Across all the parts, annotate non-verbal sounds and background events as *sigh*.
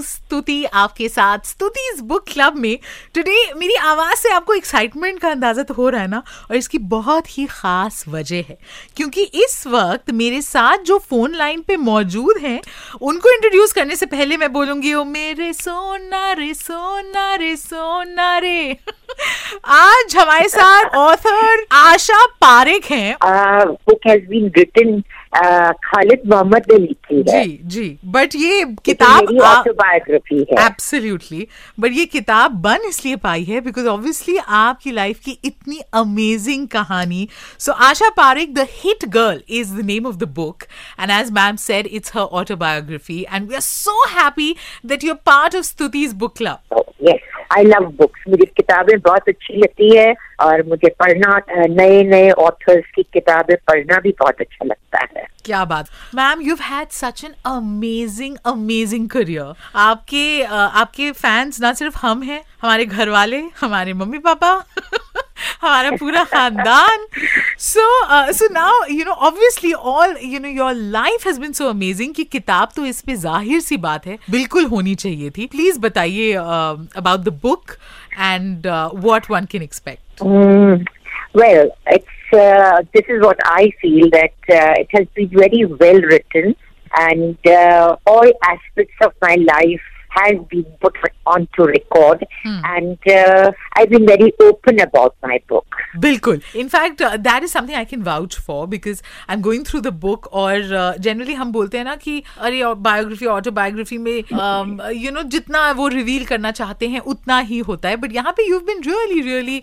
हूँ स्तुति आपके साथ स्तुति इस बुक क्लब में। टुडे मेरी आवाज़ से आपको एक्साइटमेंट का अंदाज़ा तो हो रहा है ना? और इसकी बहुत ही ख़ास वजह है। क्योंकि इस वक्त मेरे साथ जो फ़ोन लाइन पे मौजूद हैं उनको इंट्रोड्यूस करने से पहले मैं बोलूँगी ओ मेरे सोना रे सोना रे सोना रे। *laughs* आज हमारे साथ ऑथर आशा पारेख हैं। Uh, has been Khalid Mohammad ने लिखी है। जी जी। बट ये किताब ऑटोबायोग्राफी है। एब्सोल्युटली बट ये किताब बन इसलिए पाई है बिकॉज़ ऑब्वियसली आपकी लाइफ की इतनी अमेजिंग कहानी। So Asha Parikh the hit girl is the name of the book and as ma'am said it's her autobiography and we are so happy that you are part of Stuti's book club yes I love books मुझे किताबें बहुत अच्छी लगती है और मुझे पढ़ना नए नए ऑथर्स की किताबें पढ़ना भी बहुत अच्छा लगता है। क्या बात। Ma'am you had such an amazing amazing career आपके आपके फैंस ना सिर्फ़ हम हैं हमारे घर वाले हमारे मम्मी पापा *laughs* हमारा पूरा खानदान। So so now you know obviously all you know your life has been so amazing कि किताब तो इस पे ज़ाहिर सी बात है बिल्कुल होनी चाहिए थी। प्लीज़ बताइए about the book and what one can expect well, it's uh, this is what I feel that uh, it has been very well written, and uh, all aspects of my life has been put onto record, hmm. and uh, I've been very open about my book. बिल्कुल in fact that is something I can vouch for because I am going through the book और generally हम बोलते हैं ना कि अरे biography autobiography में you know जितना वो रिवील करना चाहते हैं उतना ही होता है बट यहाँ पे you been really really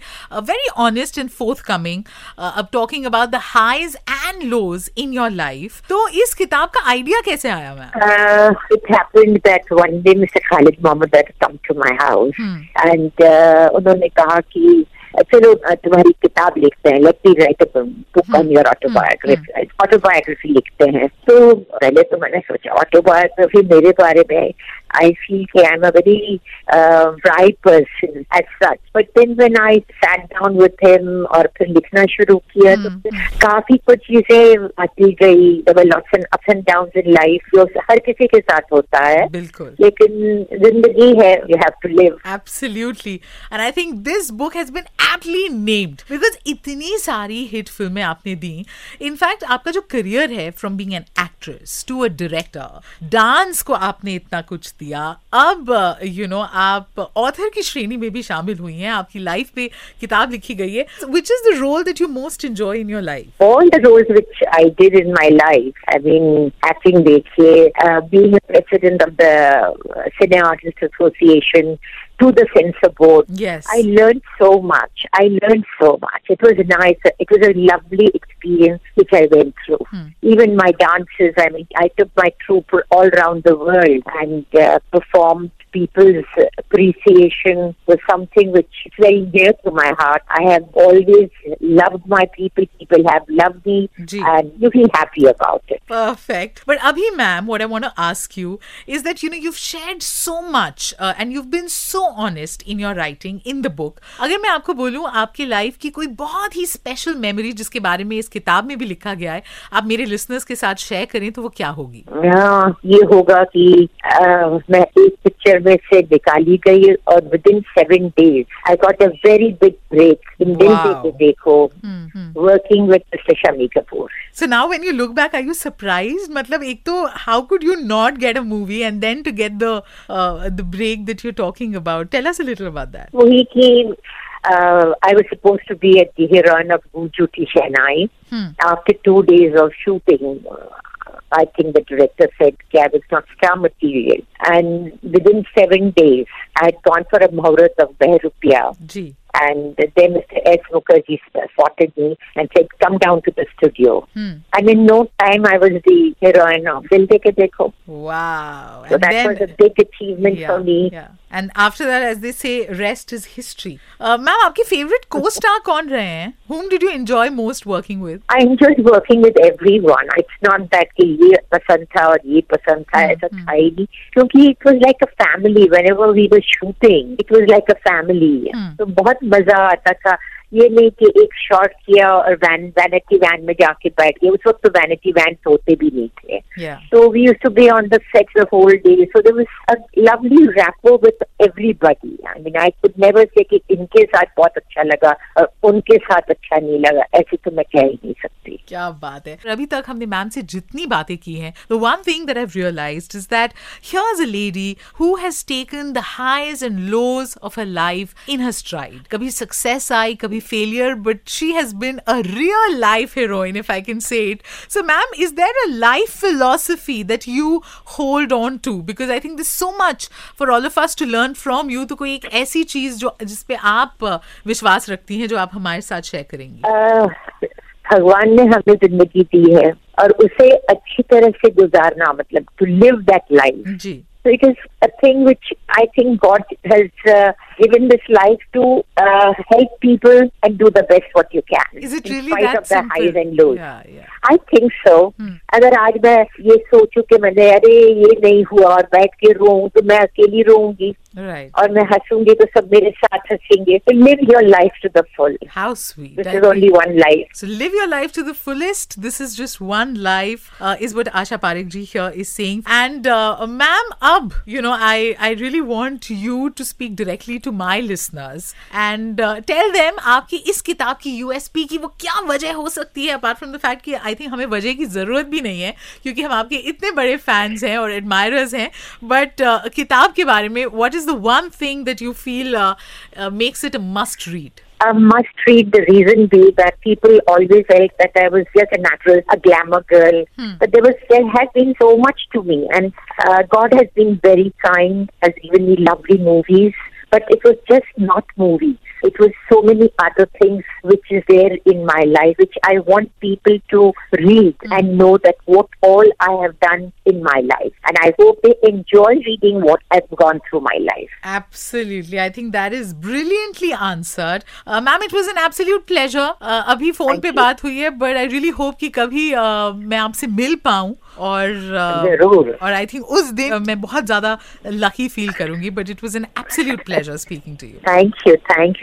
very honest and forthcoming अब talking about the highs and lows in your life तो इस किताब का आइडिया कैसे आया ma'am Uh, it happened that one day Mr. Khalid Mohammed had come to my house and uh, उन्होंने कहा कि चलो तुम्हारी किताब लिखते हैं. Let me write book on your autobiography autobiography लिखते हैं. तो पहले तो मैंने सोचा ऑटोबायोग्राफी मेरे बारे में आई फील कि I am a very bright person as such but then when I sat down with him और फिर लिखना शुरू किया तो काफ़ी कुछ चीज़ें आती गई। Lots and ups and down in life जो हर किसी के साथ होता है। बिल्कुल। लेकिन ज़िंदगी है you have to live Absolutely. And I think this book has been aptly named because इतनी सारी हिट फ़िल्में आपने दी। इनफैक्ट आपका जो करियर है from being an actress to a director dance को आपने इतना कुछ दिया। अब यू नो आप ऑथर की श्रेणी में भी शामिल हुई हैं आपकी लाइफ पे किताब लिखी गई है। Which is the role that you most enjoy in your life all the roles which I did in my life, I mean, acting देखिए, president of the uh, Cine Artists Association, to the censor board. Yes. I learned so much. I learned so much. It was nice. It was a lovely experience which I went through. Even my dances, I mean, I took my troupe all around the world and uh, performed. People's appreciation was something which is very dear to my heart. I have always loved my people. People have loved me, Ji. and you feel happy about it. Perfect. But Abhi, ma'am, what I want to ask you is that you know you've shared so much uh, and you've been so honest in your writing in the book. अगर मैं आपको बोलूँ आपकी life की कोई बहुत ही special memory जिसके बारे में इस किताब में भी लिखा गया है आप मेरे लिसनर्स के साथ शेयर करें तो वो क्या होगी हाँ, ये होगा कि अ, मैं एक पिक्चर में से निकाली गई और within seven days I got a very big break in Dil Wow. Deke Dekho working with mister Shammi Kapoor So now when you look back, are you surprised? मतलब एक तो how could you not get a movie and then to get the uh, the break that you're talking about? Tell us a little about that. वही कि uh, I was supposed to be at the heroine of Gujuti Shenai. After two days of shooting, uh, I think the director said I was not star material. And within seven days, I had gone for a Muhurat of Behrupia. Gee. And then Mr. S. Mukherjee spotted me and said, come down to the studio. Hmm. And in no time, I was the heroine of Dil De Ke Dekho. Wow. So that was a big achievement yeah, for me. Yeah. And after that as they say rest is history ma'am आपके favourite co-star कौन रहे हैं? Whom did you enjoy most working with I enjoy working with every it's not that कि ये पसंद था और ये पसंद था ऐसा था ही क्योंकि it was like a family when we were shooting it was like a family तो बहुत मज़ा आता था। ये नहीं कि एक शॉर्ट किया और वैन वैनिटी वैन में जाके बैठ गया। उस वक्त तो वैनिटी वैन होते भी नहीं थे। तो we used to be on the set the whole day so there lovely rapport with everybody I mean I could never say इनके साथ बहुत अच्छा लगा और उनके साथ अच्छा नहीं लगा। ऐसे तो मैं कह ही नहीं सकती। क्या बात है। अभी तक हमने मैम से जितनी बातें की हैं the one thing that I realised is that here's a lady who has taken the highs and lows of her life in her stride कभी सक्सेस आई कभी failure but she has been a real life heroine if I can say it so ma'am is there a life philosophy that you hold on to because I think there's so much for all of us to learn from you. तो कोई एक ऐसी चीज़ जो जिस पे आप विश्वास रखती हैं जो आप हमारे साथ शेयर करेंगी? अह, भगवान ने हमें जिंदगी दी है और उसे अच्छी तरह से गुजारना मतलब to live that life ji So it is a thing which I think God has uh, given this life to uh, help people and do the best what you can. Is it in really spite that of the simple? highs and lows. Yeah, yeah. I think so. अगर आज मैं ये सोचूं कि मैंने अरे ये नहीं हुआ और बैठ के रोऊं तो मैं अकेली रोऊँगी Right. और मैं हंसूँगी तो सब मेरे साथ हंसेंगे तो live your life to the full. How sweet. This I is only think- one life. So live your life to the fullest. This is just one life, uh, is what Asha Parekh ji here is saying. And uh, ma'am, ab, you know, I I really want you to speak directly to my listeners and uh, tell them आपकी इस किताब की USP की वो क्या वजह हो सकती है apart from the fact कि I think हमें वजह की ज़रूरत भी नहीं है क्योंकि हम आपके इतने बड़े फैंस हैं और एडमायरर्स हैं बट किताब के बारे में the one thing that you feel uh, uh, makes it a must read? a must read. The reason be that people always felt that I was just a natural, a glamour girl. Hmm. But there was, there has been so much to me, and uh, God has been very kind, has given me lovely movies. But it was just not movies. It was so many other things which is there in my life, which I want people to read and know that what all I have done in my life. And I hope they enjoy reading what I've gone through my life. Absolutely. I think that is brilliantly answered. Uh, Ma'am, it was an absolute pleasure. Uh, अभी phone Thank पे you. बात हुई है but I really hope कि कभी uh, मैं आपसे मिल पाऊं और uh, जरूर। और आई थिंक उस दिन uh, मैं बहुत ज्यादा लकी फील करूंगी but it was an absolute pleasure speaking to you Thank you. Thank